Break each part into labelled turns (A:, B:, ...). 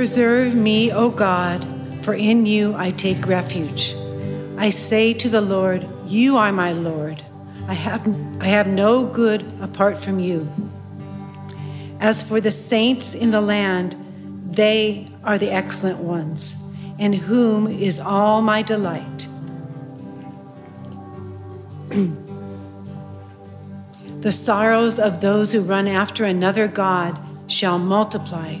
A: Preserve me, O God, for in you I take refuge. I say to the Lord, You are my Lord. I have, I have no good apart from you. As for the saints in the land, they are the excellent ones, in whom is all my delight. the sorrows of those who run after another God shall multiply.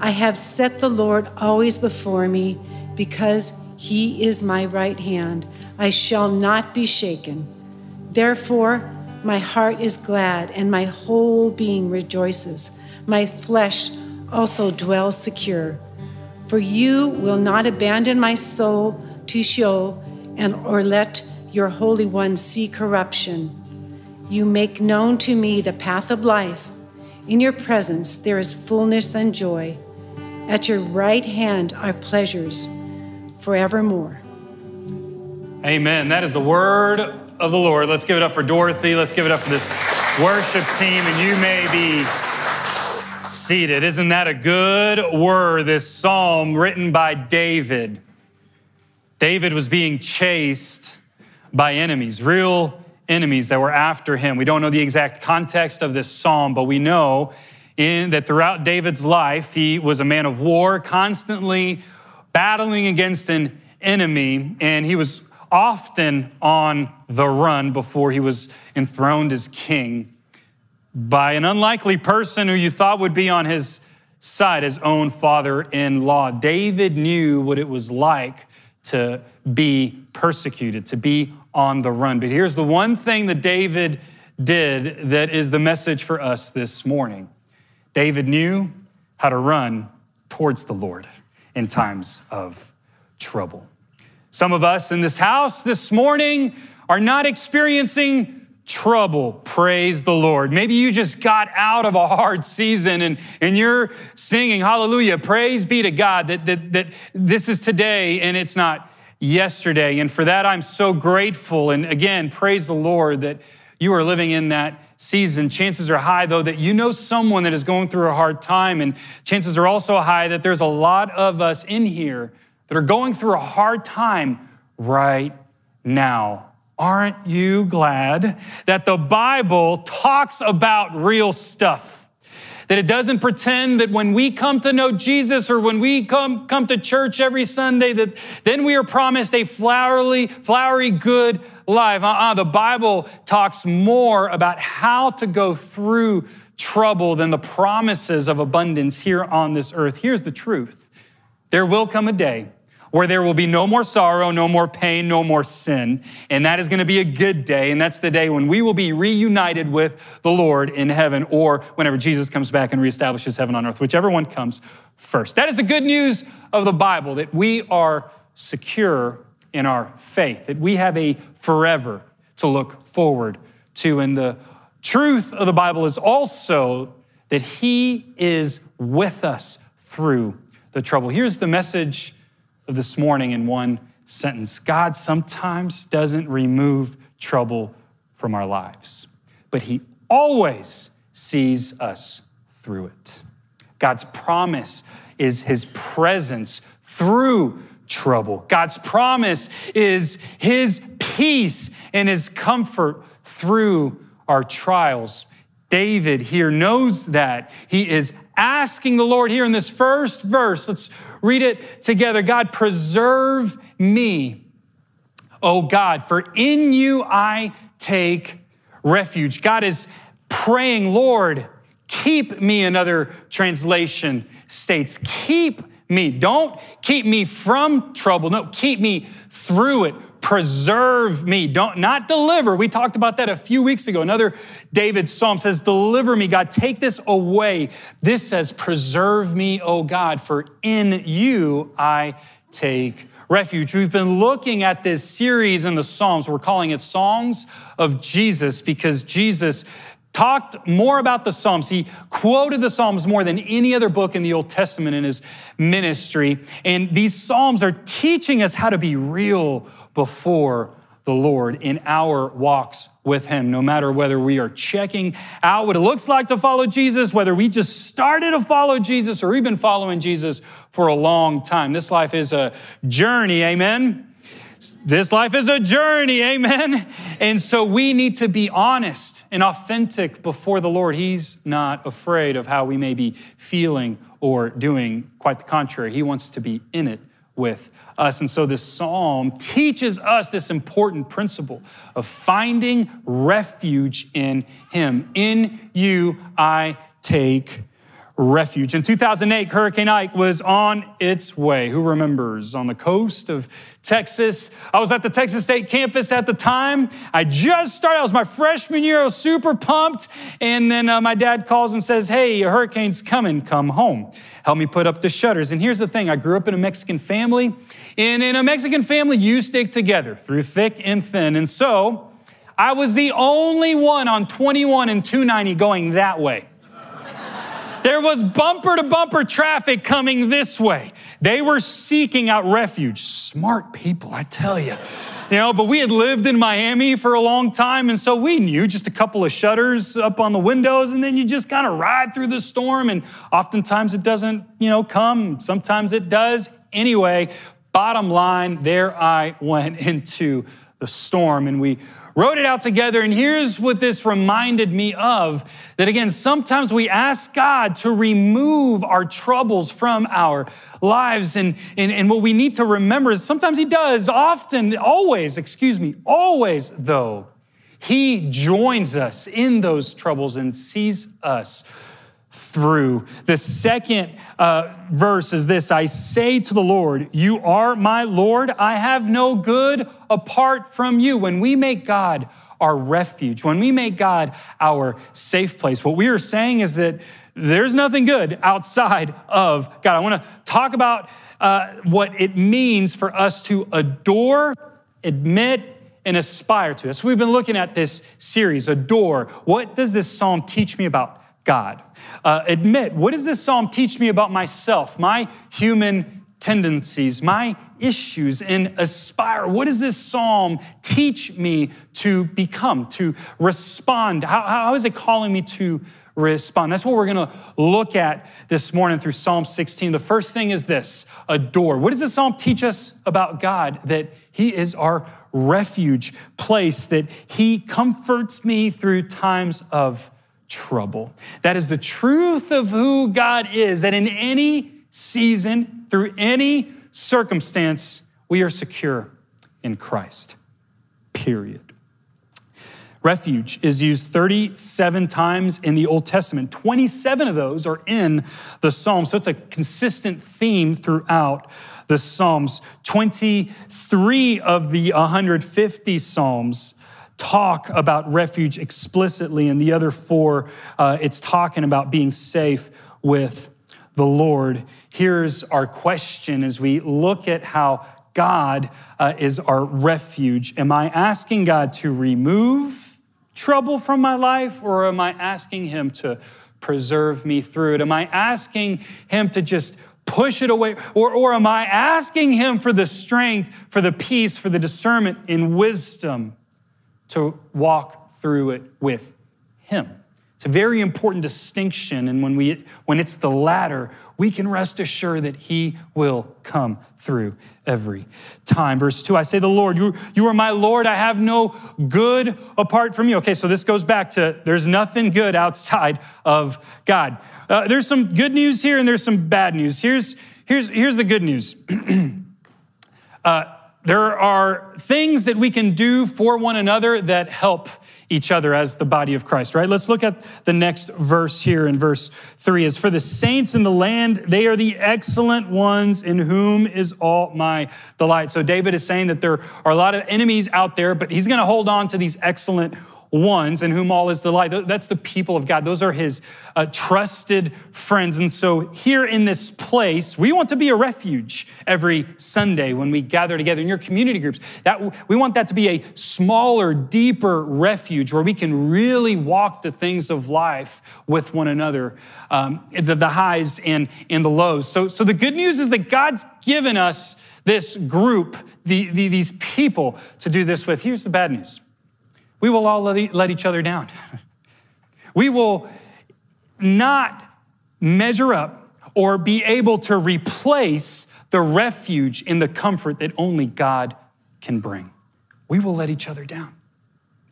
A: I have set the Lord always before me because he is my right hand. I shall not be shaken. Therefore, my heart is glad and my whole being rejoices. My flesh also dwells secure. For you will not abandon my soul to Sheol and or let your Holy One see corruption. You make known to me the path of life. In your presence there is fullness and joy. At your right hand are pleasures forevermore.
B: Amen. That is the word of the Lord. Let's give it up for Dorothy. Let's give it up for this worship team, and you may be seated. Isn't that a good word? This psalm written by David. David was being chased by enemies, real enemies that were after him. We don't know the exact context of this psalm, but we know in that throughout David's life, he was a man of war, constantly battling against an enemy, and he was often on the run before he was enthroned as king by an unlikely person who you thought would be on his side, his own father in law. David knew what it was like to be persecuted, to be on the run. But here's the one thing that David did that is the message for us this morning David knew how to run towards the Lord in times of trouble. Some of us in this house this morning are not experiencing trouble. Praise the Lord. Maybe you just got out of a hard season and, and you're singing hallelujah. Praise be to God that, that, that this is today and it's not yesterday. And for that, I'm so grateful. And again, praise the Lord that you are living in that season. Chances are high, though, that you know someone that is going through a hard time. And chances are also high that there's a lot of us in here that are going through a hard time right now. Aren't you glad that the Bible talks about real stuff? That it doesn't pretend that when we come to know Jesus or when we come, come to church every Sunday, that then we are promised a flowery, flowery good life. Uh-uh. The Bible talks more about how to go through trouble than the promises of abundance here on this earth. Here's the truth there will come a day where there will be no more sorrow, no more pain, no more sin. And that is going to be a good day. And that's the day when we will be reunited with the Lord in heaven or whenever Jesus comes back and reestablishes heaven on earth, whichever one comes first. That is the good news of the Bible that we are secure in our faith, that we have a forever to look forward to. And the truth of the Bible is also that He is with us through the trouble. Here's the message of this morning in one sentence God sometimes doesn't remove trouble from our lives, but He always sees us through it. God's promise is His presence through trouble. God's promise is His peace and His comfort through our trials. David here knows that. He is asking the Lord here in this first verse. Let's read it together. God, preserve me, O God, for in you I take refuge. God is praying, Lord, keep me, another translation states. Keep me. Don't keep me from trouble. No, keep me through it preserve me. Don't not deliver. We talked about that a few weeks ago. Another David psalm says, Deliver me, God, take this away. This says, Preserve me, O God, for in you I take refuge. We've been looking at this series in the Psalms. We're calling it Songs of Jesus because Jesus talked more about the Psalms. He quoted the Psalms more than any other book in the Old Testament in his ministry. And these Psalms are teaching us how to be real before the Lord in our walks with Him, no matter whether we are checking out what it looks like to follow Jesus, whether we just started to follow Jesus or we've been following Jesus for a long time. This life is a journey, amen? This life is a journey, amen? And so we need to be honest and authentic before the Lord. He's not afraid of how we may be feeling or doing. Quite the contrary, He wants to be in it with us. And so this psalm teaches us this important principle of finding refuge in Him. In you I take refuge. In 2008, Hurricane Ike was on its way. Who remembers? On the coast of Texas. I was at the Texas State campus at the time. I just started, I was my freshman year. I was super pumped. And then uh, my dad calls and says, Hey, a hurricane's coming, come home. Help me put up the shutters. And here's the thing I grew up in a Mexican family. And in a Mexican family, you stick together through thick and thin. And so I was the only one on 21 and 290 going that way. There was bumper to bumper traffic coming this way. They were seeking out refuge. Smart people, I tell you. You know, but we had lived in Miami for a long time, and so we knew just a couple of shutters up on the windows, and then you just kind of ride through the storm. And oftentimes it doesn't, you know, come. Sometimes it does. Anyway, bottom line, there I went into the storm, and we rode it out together. And here's what this reminded me of that again, sometimes we ask God to remove our troubles from our lives. And, and, and what we need to remember is sometimes He does, often, always, excuse me, always, though, He joins us in those troubles and sees us through. The second uh, verse is this I say to the Lord, You are my Lord. I have no good apart from you. When we make God our refuge, when we make God our safe place, what we are saying is that there's nothing good outside of God. I want to talk about uh, what it means for us to adore, admit, and aspire to. That's we've been looking at this series, adore. What does this psalm teach me about God. Uh, admit, what does this psalm teach me about myself, my human tendencies, my issues, and aspire? What does this psalm teach me to become, to respond? How, how is it calling me to respond? That's what we're going to look at this morning through Psalm 16. The first thing is this adore. What does this psalm teach us about God? That He is our refuge place, that He comforts me through times of trouble. That is the truth of who God is, that in any season, through any circumstance, we are secure in Christ. Period. Refuge is used 37 times in the Old Testament. 27 of those are in the Psalms. So it's a consistent theme throughout the Psalms. 23 of the 150 Psalms talk about refuge explicitly, and the other four, uh, it's talking about being safe with the Lord. Here's our question as we look at how God uh, is our refuge. Am I asking God to remove trouble from my life, or am I asking Him to preserve me through it? Am I asking Him to just push it away? Or, or am I asking Him for the strength, for the peace, for the discernment in wisdom to walk through it with Him. It's a very important distinction. And when, we, when it's the latter, we can rest assured that He will come through every time. Verse 2 I say, The Lord, you, you are my Lord. I have no good apart from you. Okay, so this goes back to there's nothing good outside of God. Uh, there's some good news here and there's some bad news. Here's, here's, here's the good news. uh, there are things that we can do for one another that help each other as the body of Christ, right? Let's look at the next verse here in verse three is for the saints in the land, they are the excellent ones in whom is all my delight. So David is saying that there are a lot of enemies out there, but he's going to hold on to these excellent ones in whom all is delight. That's the people of God. Those are his uh, trusted friends. And so here in this place, we want to be a refuge every Sunday when we gather together in your community groups. That we want that to be a smaller, deeper refuge where we can really walk the things of life with one another, um, the, the highs and, and the lows. So, so the good news is that God's given us this group, the, the, these people to do this with. Here's the bad news we will all let each other down. We will not measure up or be able to replace the refuge in the comfort that only God can bring. We will let each other down.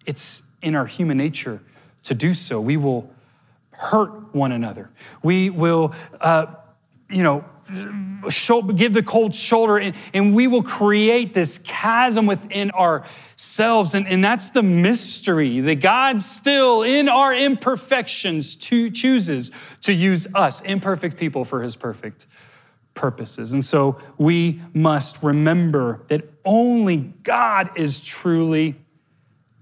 B: It's in our human nature to do so. We will hurt one another. We will, uh, you know, give the cold shoulder, and, and we will create this chasm within ourselves. And, and that's the mystery that God still, in our imperfections, to, chooses to use us, imperfect people, for his perfect purposes. And so we must remember that only God is truly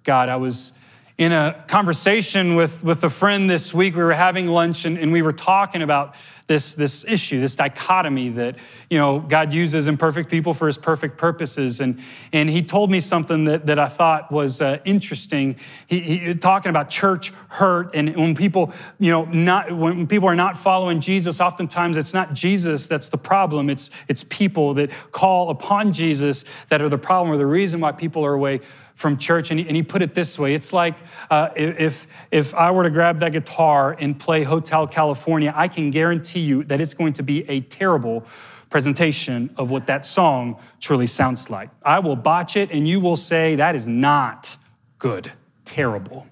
B: God. I was in a conversation with, with a friend this week. We were having lunch and, and we were talking about this, this issue, this dichotomy that, you know, God uses imperfect people for his perfect purposes. And, and he told me something that, that I thought was uh, interesting. He, he, talking about church hurt and when people, you know, not, when people are not following Jesus, oftentimes it's not Jesus that's the problem. It's, it's people that call upon Jesus that are the problem or the reason why people are away from church, and he, and he put it this way it's like uh, if, if I were to grab that guitar and play Hotel California, I can guarantee you that it's going to be a terrible presentation of what that song truly sounds like. I will botch it, and you will say, that is not good, terrible.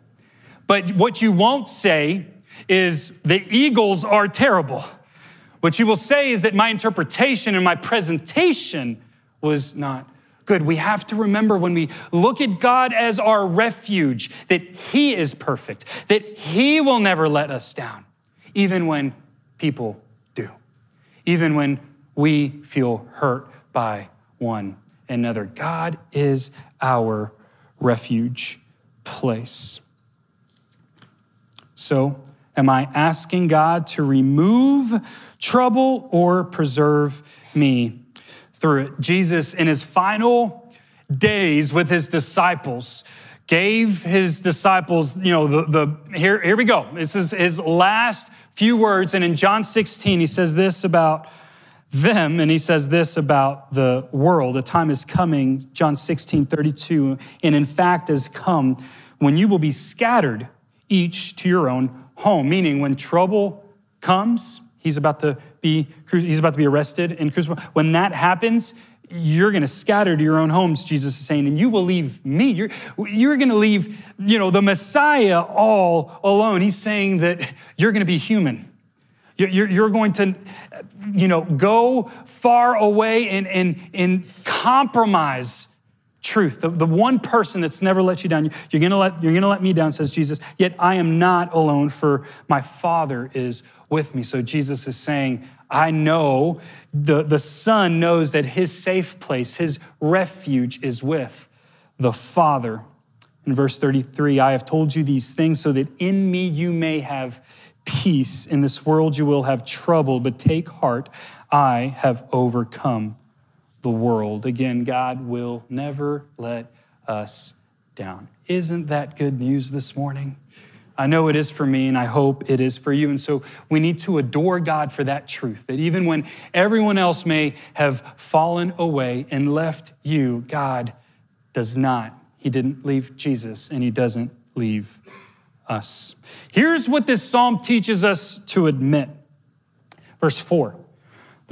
B: But what you won't say is the Eagles are terrible. What you will say is that my interpretation and my presentation was not good. We have to remember when we look at God as our refuge that He is perfect, that He will never let us down, even when people do, even when we feel hurt by one another. God is our refuge place. So, am I asking God to remove trouble or preserve me? Through it. Jesus, in his final days with his disciples, gave his disciples, you know, the, the here, here we go. This is his last few words. And in John 16, he says this about them, and he says this about the world. A time is coming, John 16, 32, and in fact has come when you will be scattered each to your own home, meaning when trouble comes, he's about to be, he's about to be arrested and crucified. When that happens, you're going to scatter to your own homes, Jesus is saying, and you will leave me. You're, you're going to leave, you know, the Messiah all alone. He's saying that you're going to be human. You're, you're going to, you know, go far away and, and, and compromise truth. The, the one person that's never let you down, you're to let, you're to let me down, says Jesus, yet I am not alone, for my Father is with me. So Jesus is saying, I know the, the Son knows that his safe place, his refuge is with the Father. In verse 33, I have told you these things so that in me you may have peace. In this world you will have trouble, but take heart, I have overcome the world. Again, God will never let us down. Isn't that good news this morning? I know it is for me, and I hope it is for you. And so we need to adore God for that truth that even when everyone else may have fallen away and left you, God does not. He didn't leave Jesus, and He doesn't leave us. Here's what this psalm teaches us to admit. Verse 4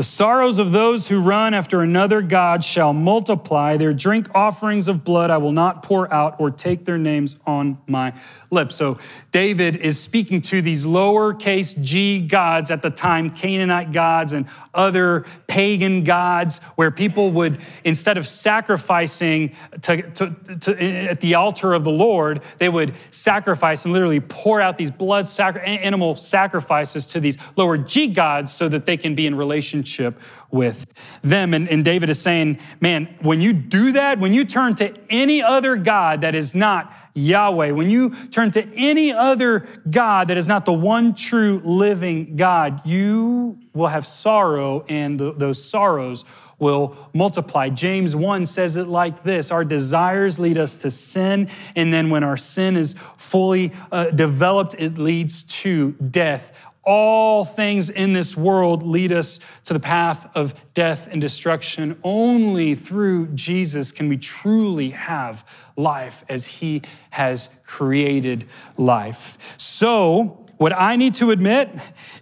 B: the sorrows of those who run after another God shall multiply. Their drink offerings of blood I will not pour out or take their names on my lips. So David is speaking to these lowercase g gods at the time, Canaanite gods and other pagan gods, where people would, instead of sacrificing to, to, to, at the altar of the Lord, they would sacrifice and literally pour out these blood sacri- animal sacrifices to these lower g gods so that they can be in relationship relationship with them. And, and David is saying, man, when you do that, when you turn to any other God that is not Yahweh, when you turn to any other God that is not the one true living God, you will have sorrow, and the, those sorrows will multiply. James 1 says it like this Our desires lead us to sin, and then when our sin is fully uh, developed, it leads to death. All things in this world lead us to the path of death and destruction. Only through Jesus can we truly have life as He has created life. So, what I need to admit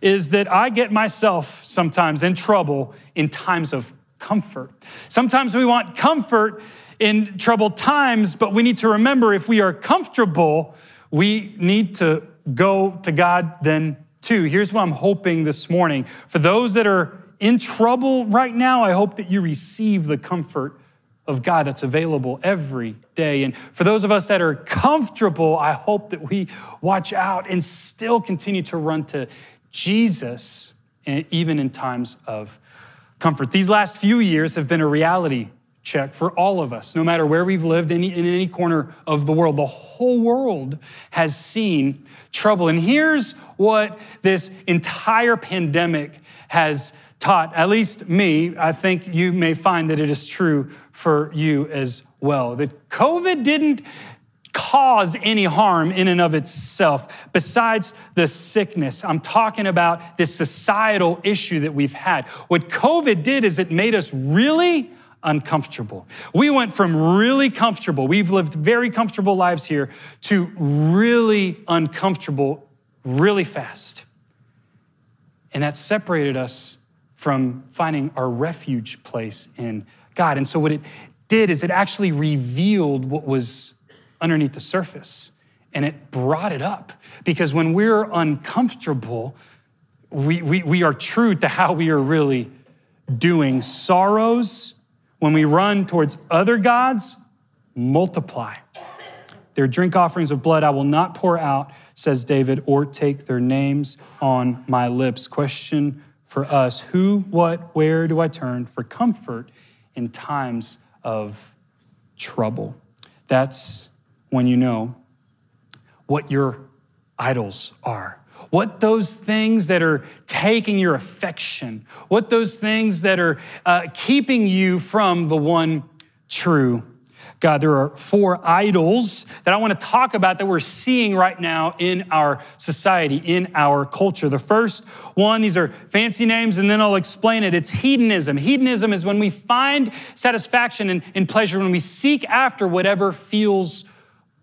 B: is that I get myself sometimes in trouble in times of comfort. Sometimes we want comfort in troubled times, but we need to remember if we are comfortable, we need to go to God then too. Here's what I'm hoping this morning. For those that are in trouble right now, I hope that you receive the comfort of God that's available every day. And for those of us that are comfortable, I hope that we watch out and still continue to run to Jesus, eh, even in times of comfort. These last few years have been a reality check for all of us, no matter where we've lived in any corner of the world. The whole world has seen trouble. And here's what this entire pandemic has taught, at least me. I think you may find that it is true for you as well. That COVID didn't cause any harm in and of itself besides the sickness. I'm talking about this societal issue that we've had. What COVID did is it made us really uncomfortable. We went from really comfortable, we've lived very comfortable lives here, to really uncomfortable really fast. And that separated us from finding our refuge place in God. And so, what it did is it actually revealed what was underneath the surface and it brought it up. Because when we're uncomfortable, we, we, we are true to how we are really doing. Sorrows, when we run towards other gods, multiply. Their drink offerings of blood I will not pour out, says David, or take their names on my lips. Question for us Who, what, where do I turn for comfort in times of trouble? That's when you know what your idols are. What those things that are taking your affection, what those things that are uh, keeping you from the one true God, there are four idols that I want to talk about that we're seeing right now in our society, in our culture. The first one, these are fancy names, and then I'll explain it. It's hedonism. Hedonism is when we find satisfaction and, and pleasure, when we seek after whatever feels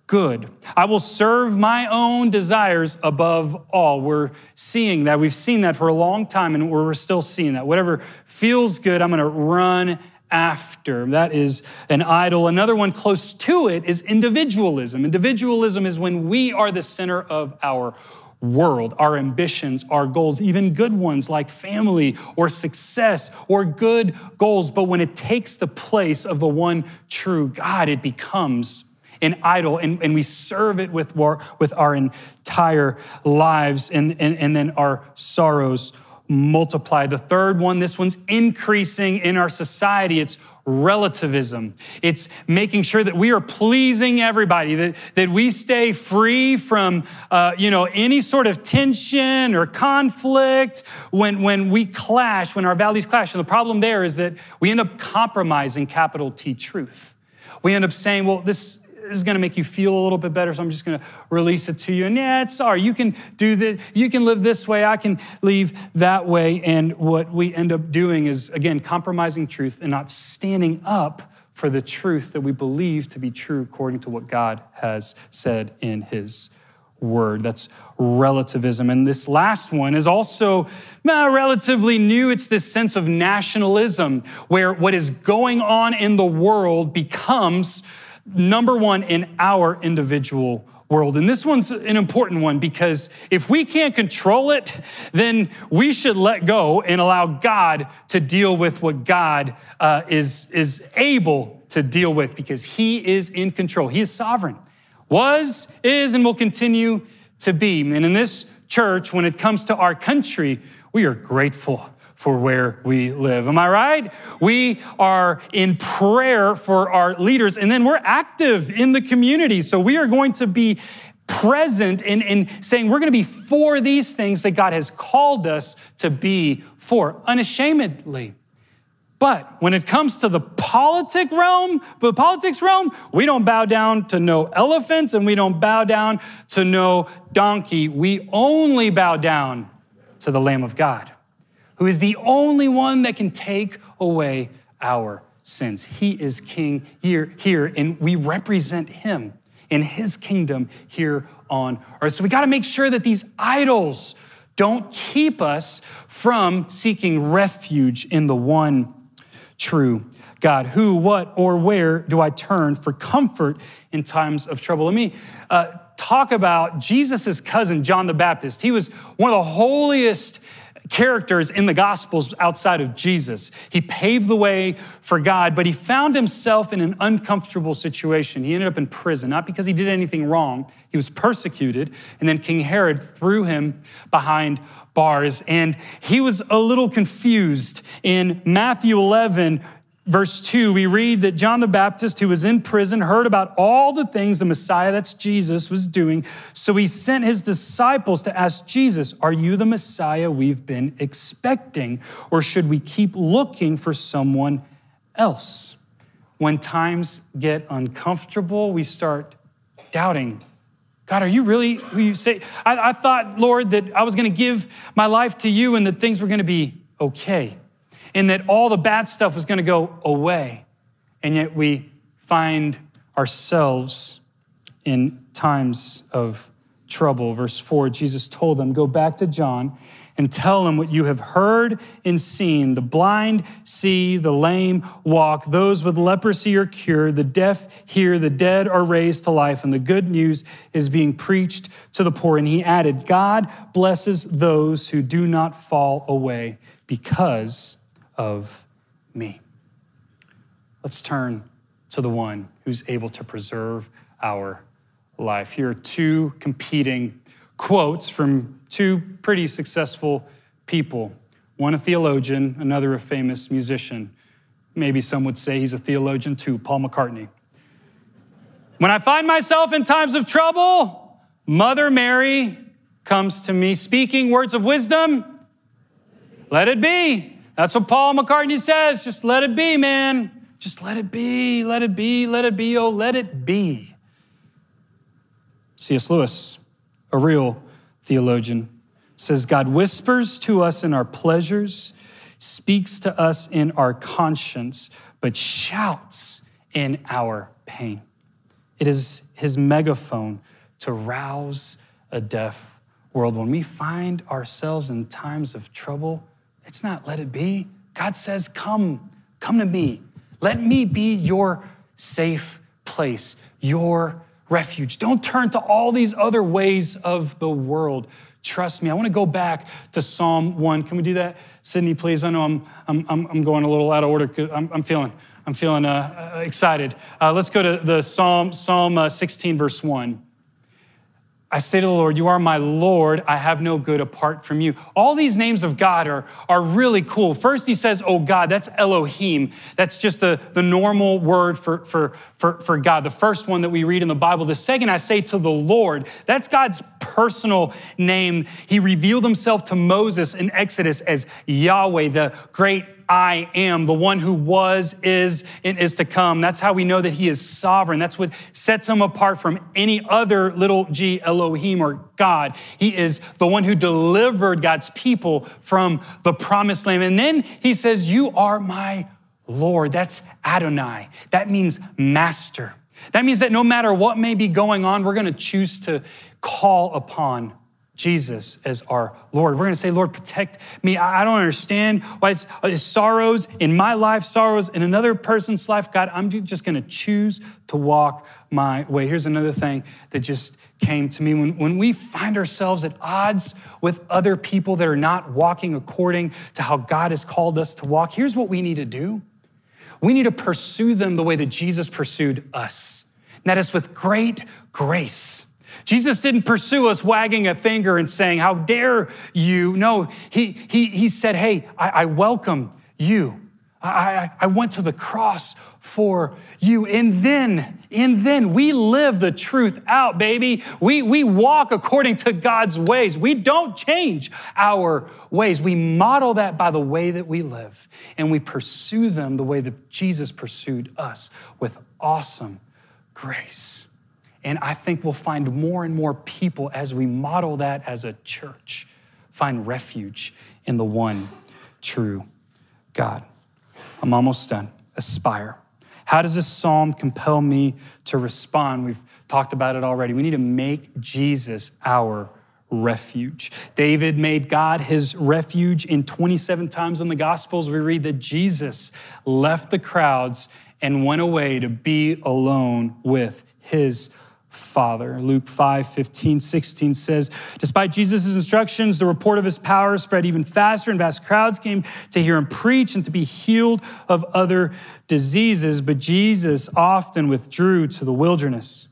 B: good. I will serve my own desires above all. We're seeing that. We've seen that for a long time, and we're still seeing that. Whatever feels good, I'm going to run after. That is an idol. Another one close to it is individualism. Individualism is when we are the center of our world, our ambitions, our goals, even good ones like family or success or good goals. But when it takes the place of the one true God, it becomes an idol and, and we serve it with, war, with our entire lives and, and, and then our sorrows multiply. The third one, this one's increasing in our society. It's relativism. It's making sure that we are pleasing everybody, that, that we stay free from, uh, you know, any sort of tension or conflict when, when we clash, when our values clash. And the problem there is that we end up compromising capital T truth. We end up saying, well, this, is going to make you feel a little bit better, so I'm just going to release it to you. And yeah, it's sorry. You can do that. You can live this way. I can leave that way. And what we end up doing is, again, compromising truth and not standing up for the truth that we believe to be true according to what God has said in His word. That's relativism. And this last one is also uh, relatively new. It's this sense of nationalism, where what is going on in the world becomes number one in our individual world. And this one's an important one because if we can't control it, then we should let go and allow God to deal with what God uh, is, is able to deal with because He is in control. He is sovereign, was, is, and will continue to be. And in this church, when it comes to our country, we are grateful for where we live. Am I right? We are in prayer for our leaders, and then we're active in the community. So we are going to be present in, in saying we're going to be for these things that God has called us to be for unashamedly. But when it comes to the politic realm, the politics realm, we don't bow down to no elephants and we don't bow down to no donkey. We only bow down to the Lamb of God, who is the only one that can take away our sins. He is king here, here, and we represent him in his kingdom here on earth. So we got to make sure that these idols don't keep us from seeking refuge in the one true God. Who, what, or where do I turn for comfort in times of trouble? Let me uh, talk about Jesus' cousin, John the Baptist. He was one of the holiest characters in the Gospels outside of Jesus. He paved the way for God, but he found himself in an uncomfortable situation. He ended up in prison, not because he did anything wrong, he was persecuted, and then King Herod threw him behind bars, and he was a little confused. In Matthew 11, verse 2, we read that John the Baptist, who was in prison, heard about all the things the Messiah, that's Jesus, was doing. So he sent his disciples to ask Jesus, Are you the Messiah we've been expecting? Or should we keep looking for someone else? When times get uncomfortable, we start doubting God, are you really who you say? I, I thought, Lord, that I was going to give my life to you and that things were going to be okay and that all the bad stuff was going to go away. And yet we find ourselves in times of trouble. Verse 4, Jesus told them, Go back to John and tell him what you have heard and seen. The blind see, the lame walk, those with leprosy are cured, the deaf hear, the dead are raised to life, and the good news is being preached to the poor. And he added, God blesses those who do not fall away because of me. Let's turn to the one who's able to preserve our life. Here are two competing quotes from two pretty successful people one a theologian, another a famous musician. Maybe some would say he's a theologian too, Paul McCartney. When I find myself in times of trouble, Mother Mary comes to me speaking words of wisdom. Let it be. That's what Paul McCartney says. Just let it be, man. Just let it be, let it be, let it be, oh, let it be. C.S. Lewis a real theologian, says God whispers to us in our pleasures, speaks to us in our conscience, but shouts in our pain. It is his megaphone to rouse a deaf world. When we find ourselves in times of trouble, it's not let it be. God says, Come, come to me. Let me be your safe place, your refuge. Don't turn to all these other ways of the world. Trust me. I want to go back to Psalm 1. Can we do that? Sydney, please. I know I'm, I'm, I'm going a little out of order. I'm, I'm feeling, I'm feeling uh, uh, excited. Uh, let's go to the Psalm, Psalm uh, 16, verse 1. I say to the Lord, You are my Lord. I have no good apart from you. All these names of God are, are really cool. First, he says, Oh God, that's Elohim. That's just the, the normal word for, for, for, for God, the first one that we read in the Bible. The second, I say to the Lord, that's God's personal name. He revealed himself to Moses in Exodus as Yahweh, the great I am, the one who was, is, and is to come. That's how we know that he is sovereign. That's what sets him apart from any other little g Elohim or God. He is the one who delivered God's people from the promised land. And then he says, You are my Lord. That's Adonai. That means master. That means that no matter what may be going on, we're going to choose to call upon Jesus as our Lord. We're going to say, Lord, protect me. I don't understand why it's, sorrows in my life, sorrows in another person's life. God, I'm just going to choose to walk my way. Here's another thing that just came to me. When, when we find ourselves at odds with other people that are not walking according to how God has called us to walk, here's what we need to do we need to pursue them the way that Jesus pursued us. And that is with great grace Jesus didn't pursue us wagging a finger and saying, How dare you? No, he, he, he said, Hey, I, I welcome you. I, I, I went to the cross for you. And then, and then we live the truth out, baby. We, we walk according to God's ways. We don't change our ways. We model that by the way that we live, and we pursue them the way that Jesus pursued us with awesome grace. And I think we'll find more and more people as we model that as a church find refuge in the one true God. I'm almost done. Aspire. How does this psalm compel me to respond? We've talked about it already. We need to make Jesus our refuge. David made God his refuge in 27 times in the Gospels. We read that Jesus left the crowds and went away to be alone with his Father. Luke 5, 15, 16 says, Despite Jesus' instructions, the report of his power spread even faster, and vast crowds came to hear him preach and to be healed of other diseases. But Jesus often withdrew to the wilderness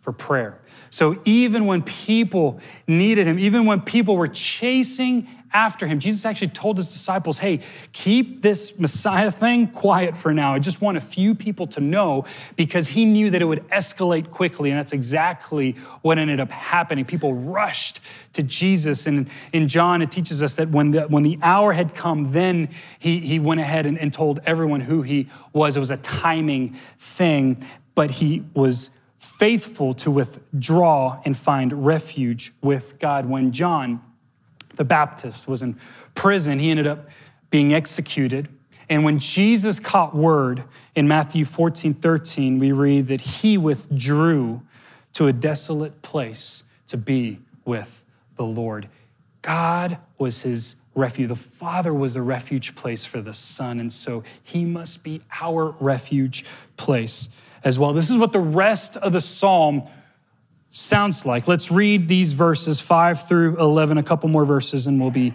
B: for prayer. So even when people needed him, even when people were chasing after him. Jesus actually told his disciples, hey, keep this Messiah thing quiet for now. I just want a few people to know because he knew that it would escalate quickly. And that's exactly what ended up happening. People rushed to Jesus. And in John, it teaches us that when the, when the hour had come, then he, he went ahead and, and told everyone who he was. It was a timing thing, but he was faithful to withdraw and find refuge with God. When John the Baptist was in prison. He ended up being executed. And when Jesus caught word in Matthew 14, 13, we read that he withdrew to a desolate place to be with the Lord. God was his refuge. The Father was a refuge place for the Son. And so he must be our refuge place as well. This is what the rest of the psalm sounds like. Let's read these verses 5 through 11, a couple more verses, and we'll be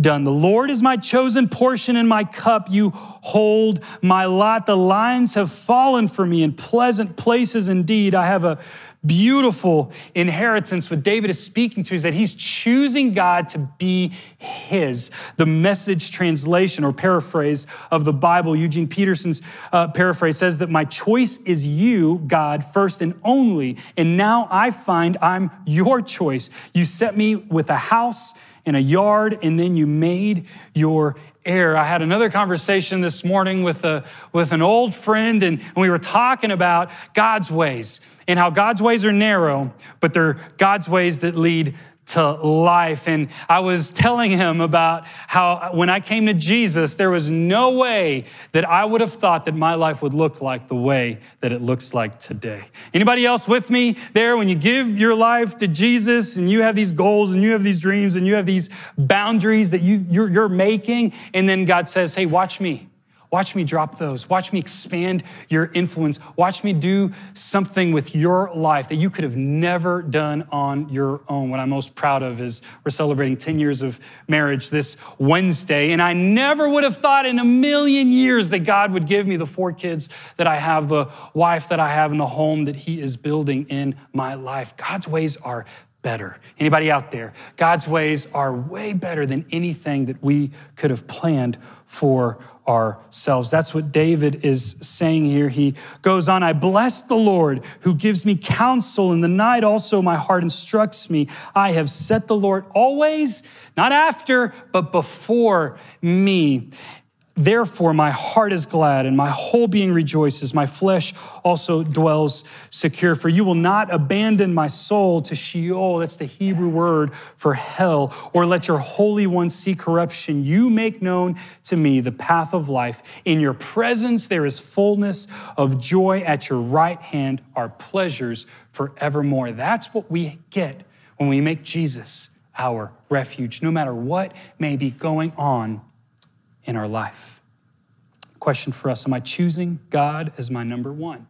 B: done. The Lord is my chosen portion and my cup. You hold my lot. The lines have fallen for me in pleasant places indeed. I have a beautiful inheritance. What David is speaking to is that he's choosing God to be his. The message translation or paraphrase of the Bible, Eugene Peterson's uh, paraphrase says that my choice is you, God, first and only. And now I find I'm your choice. You set me with a house and a yard, and then you made your heir. I had another conversation this morning with, a, with an old friend, and we were talking about God's ways and how God's ways are narrow, but they're God's ways that lead to life. And I was telling him about how when I came to Jesus, there was no way that I would have thought that my life would look like the way that it looks like today. Anybody else with me there? When you give your life to Jesus and you have these goals and you have these dreams and you have these boundaries that you, you're, you're making, and then God says, hey, watch me. Watch me drop those. Watch me expand your influence. Watch me do something with your life that you could have never done on your own. What I'm most proud of is we're celebrating 10 years of marriage this Wednesday. And I never would have thought in a million years that God would give me the four kids that I have, the wife that I have, and the home that He is building in my life. God's ways are better. Anybody out there? God's ways are way better than anything that we could have planned for ourselves. That's what David is saying here. He goes on, I bless the Lord who gives me counsel in the night. Also, my heart instructs me. I have set the Lord always, not after, but before me. Therefore, my heart is glad and my whole being rejoices. My flesh also dwells secure. For you will not abandon my soul to Sheol. That's the Hebrew word for hell. Or let your Holy One see corruption. You make known to me the path of life. In your presence, there is fullness of joy. At your right hand are pleasures forevermore. That's what we get when we make Jesus our refuge, no matter what may be going on in our life. Question for us Am I choosing God as my number one?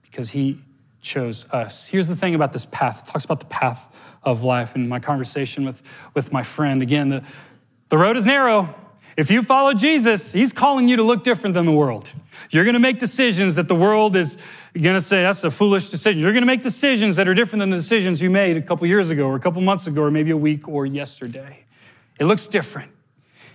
B: Because He chose us. Here's the thing about this path it talks about the path of life. And my conversation with, with my friend, again, the, the road is narrow. If you follow Jesus, He's calling you to look different than the world. You're going to make decisions that the world is going to say that's a foolish decision. You're going to make decisions that are different than the decisions you made a couple years ago or a couple months ago or maybe a week or yesterday. It looks different.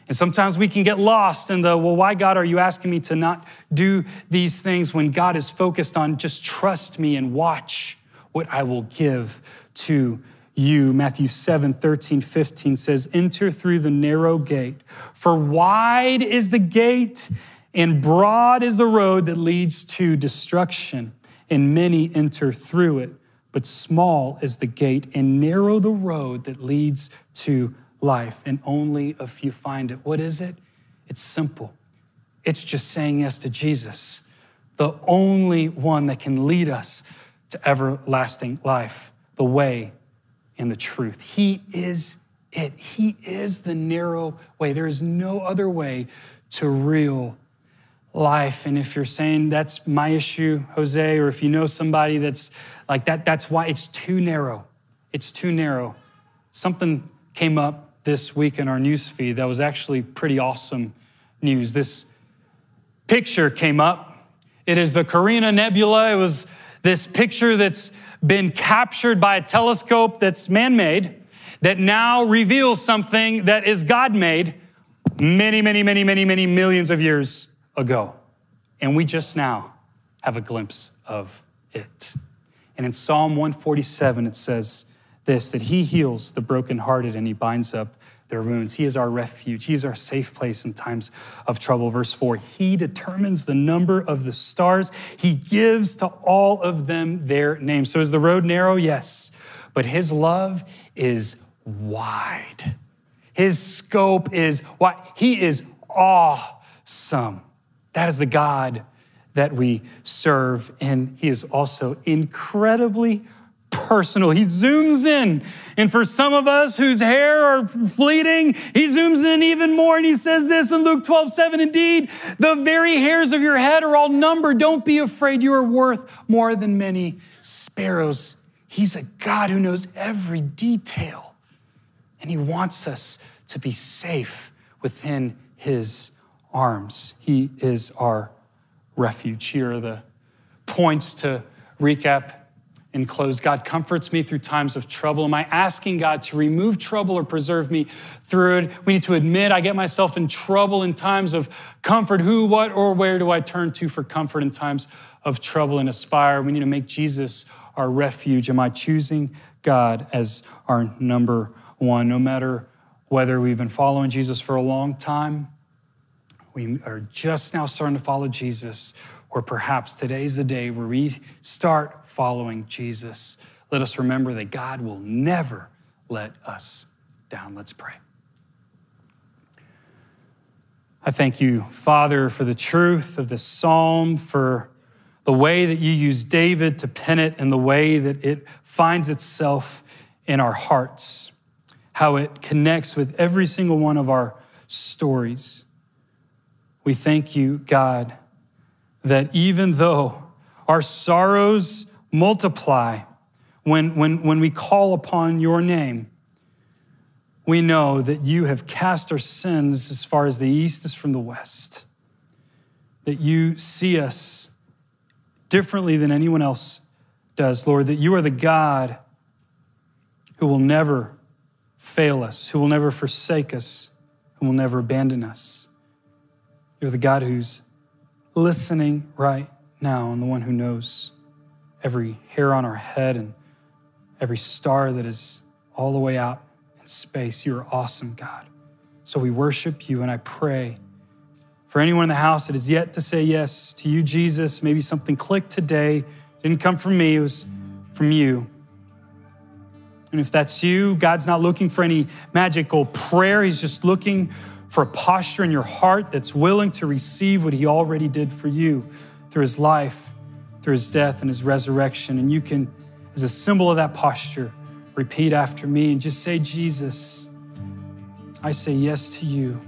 B: And sometimes we can get lost in the, well, why, God, are you asking me to not do these things when God is focused on just trust me and watch what I will give to you. Matthew 7 13, 15 says, Enter through the narrow gate, for wide is the gate and broad is the road that leads to destruction, and many enter through it. But small is the gate and narrow the road that leads to life, and only a few find it. What is it? It's simple. It's just saying yes to Jesus, the only one that can lead us to everlasting life, the way and the truth. He is it. He is the narrow way. There is no other way to real life. And if you're saying that's my issue, Jose, or if you know somebody that's like that, that's why it's too narrow. It's too narrow. Something came up this week in our news feed that was actually pretty awesome news. This picture came up. It is the Carina Nebula. It was this picture that's been captured by a telescope that's man made that now reveals something that is God made many, many, many, many, many millions of years ago. And we just now have a glimpse of it. And in Psalm 147, it says this that he heals the brokenhearted and he binds up their wounds. He is our refuge. He is our safe place in times of trouble. Verse 4 He determines the number of the stars, He gives to all of them their names. So is the road narrow? Yes. But His love is wide. His scope is wide. He is awesome. That is the God that we serve. And He is also incredibly personal. He zooms in. And for some of us whose hair are fleeting, he zooms in even more and he says this in Luke 12, 7 Indeed, the very hairs of your head are all numbered. Don't be afraid. You are worth more than many sparrows. He's a God who knows every detail. And he wants us to be safe within his arms. He is our refuge. Here are the points to recap and close. God comforts me through times of trouble. Am I asking God to remove trouble or preserve me through it? We need to admit I get myself in trouble in times of comfort. Who, what, or where do I turn to for comfort in times of trouble and aspire? We need to make Jesus our refuge. Am I choosing God as our number one? No matter whether we've been following Jesus for a long time, we are just now starting to follow Jesus, or perhaps today's the day where we start following Jesus, let us remember that God will never let us down. Let's pray. I thank you, Father, for the truth of this psalm, for the way that you use David to pen it, and the way that it finds itself in our hearts, how it connects with every single one of our stories. We thank you, God, that even though our sorrows multiply when, when, when we call upon your name. We know that you have cast our sins as far as the east is from the west, that you see us differently than anyone else does, Lord, that you are the God who will never fail us, who will never forsake us, who will never abandon us. You're the God who's listening right now and the one who knows every hair on our head and every star that is all the way out in space. You are awesome, God. So we worship you, and I pray for anyone in the house that is yet to say yes to you, Jesus. Maybe something clicked today. Didn't come from me, it was from you. And if that's you, God's not looking for any magical prayer. He's just looking for a posture in your heart that's willing to receive what He already did for you through His life through his death and his resurrection. And you can, as a symbol of that posture, repeat after me and just say, Jesus, I say yes to you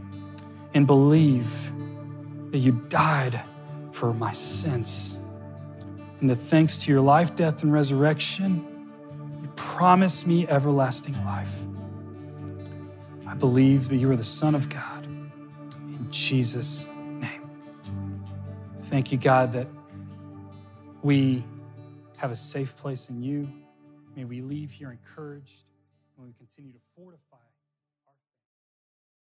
B: and believe that you died for my sins. And that thanks to your life, death, and resurrection, you promise me everlasting life. Believe that you are the Son of God. In Jesus' name. Thank you, God, that we have a safe place in you. May we leave here encouraged. May we continue to fortify.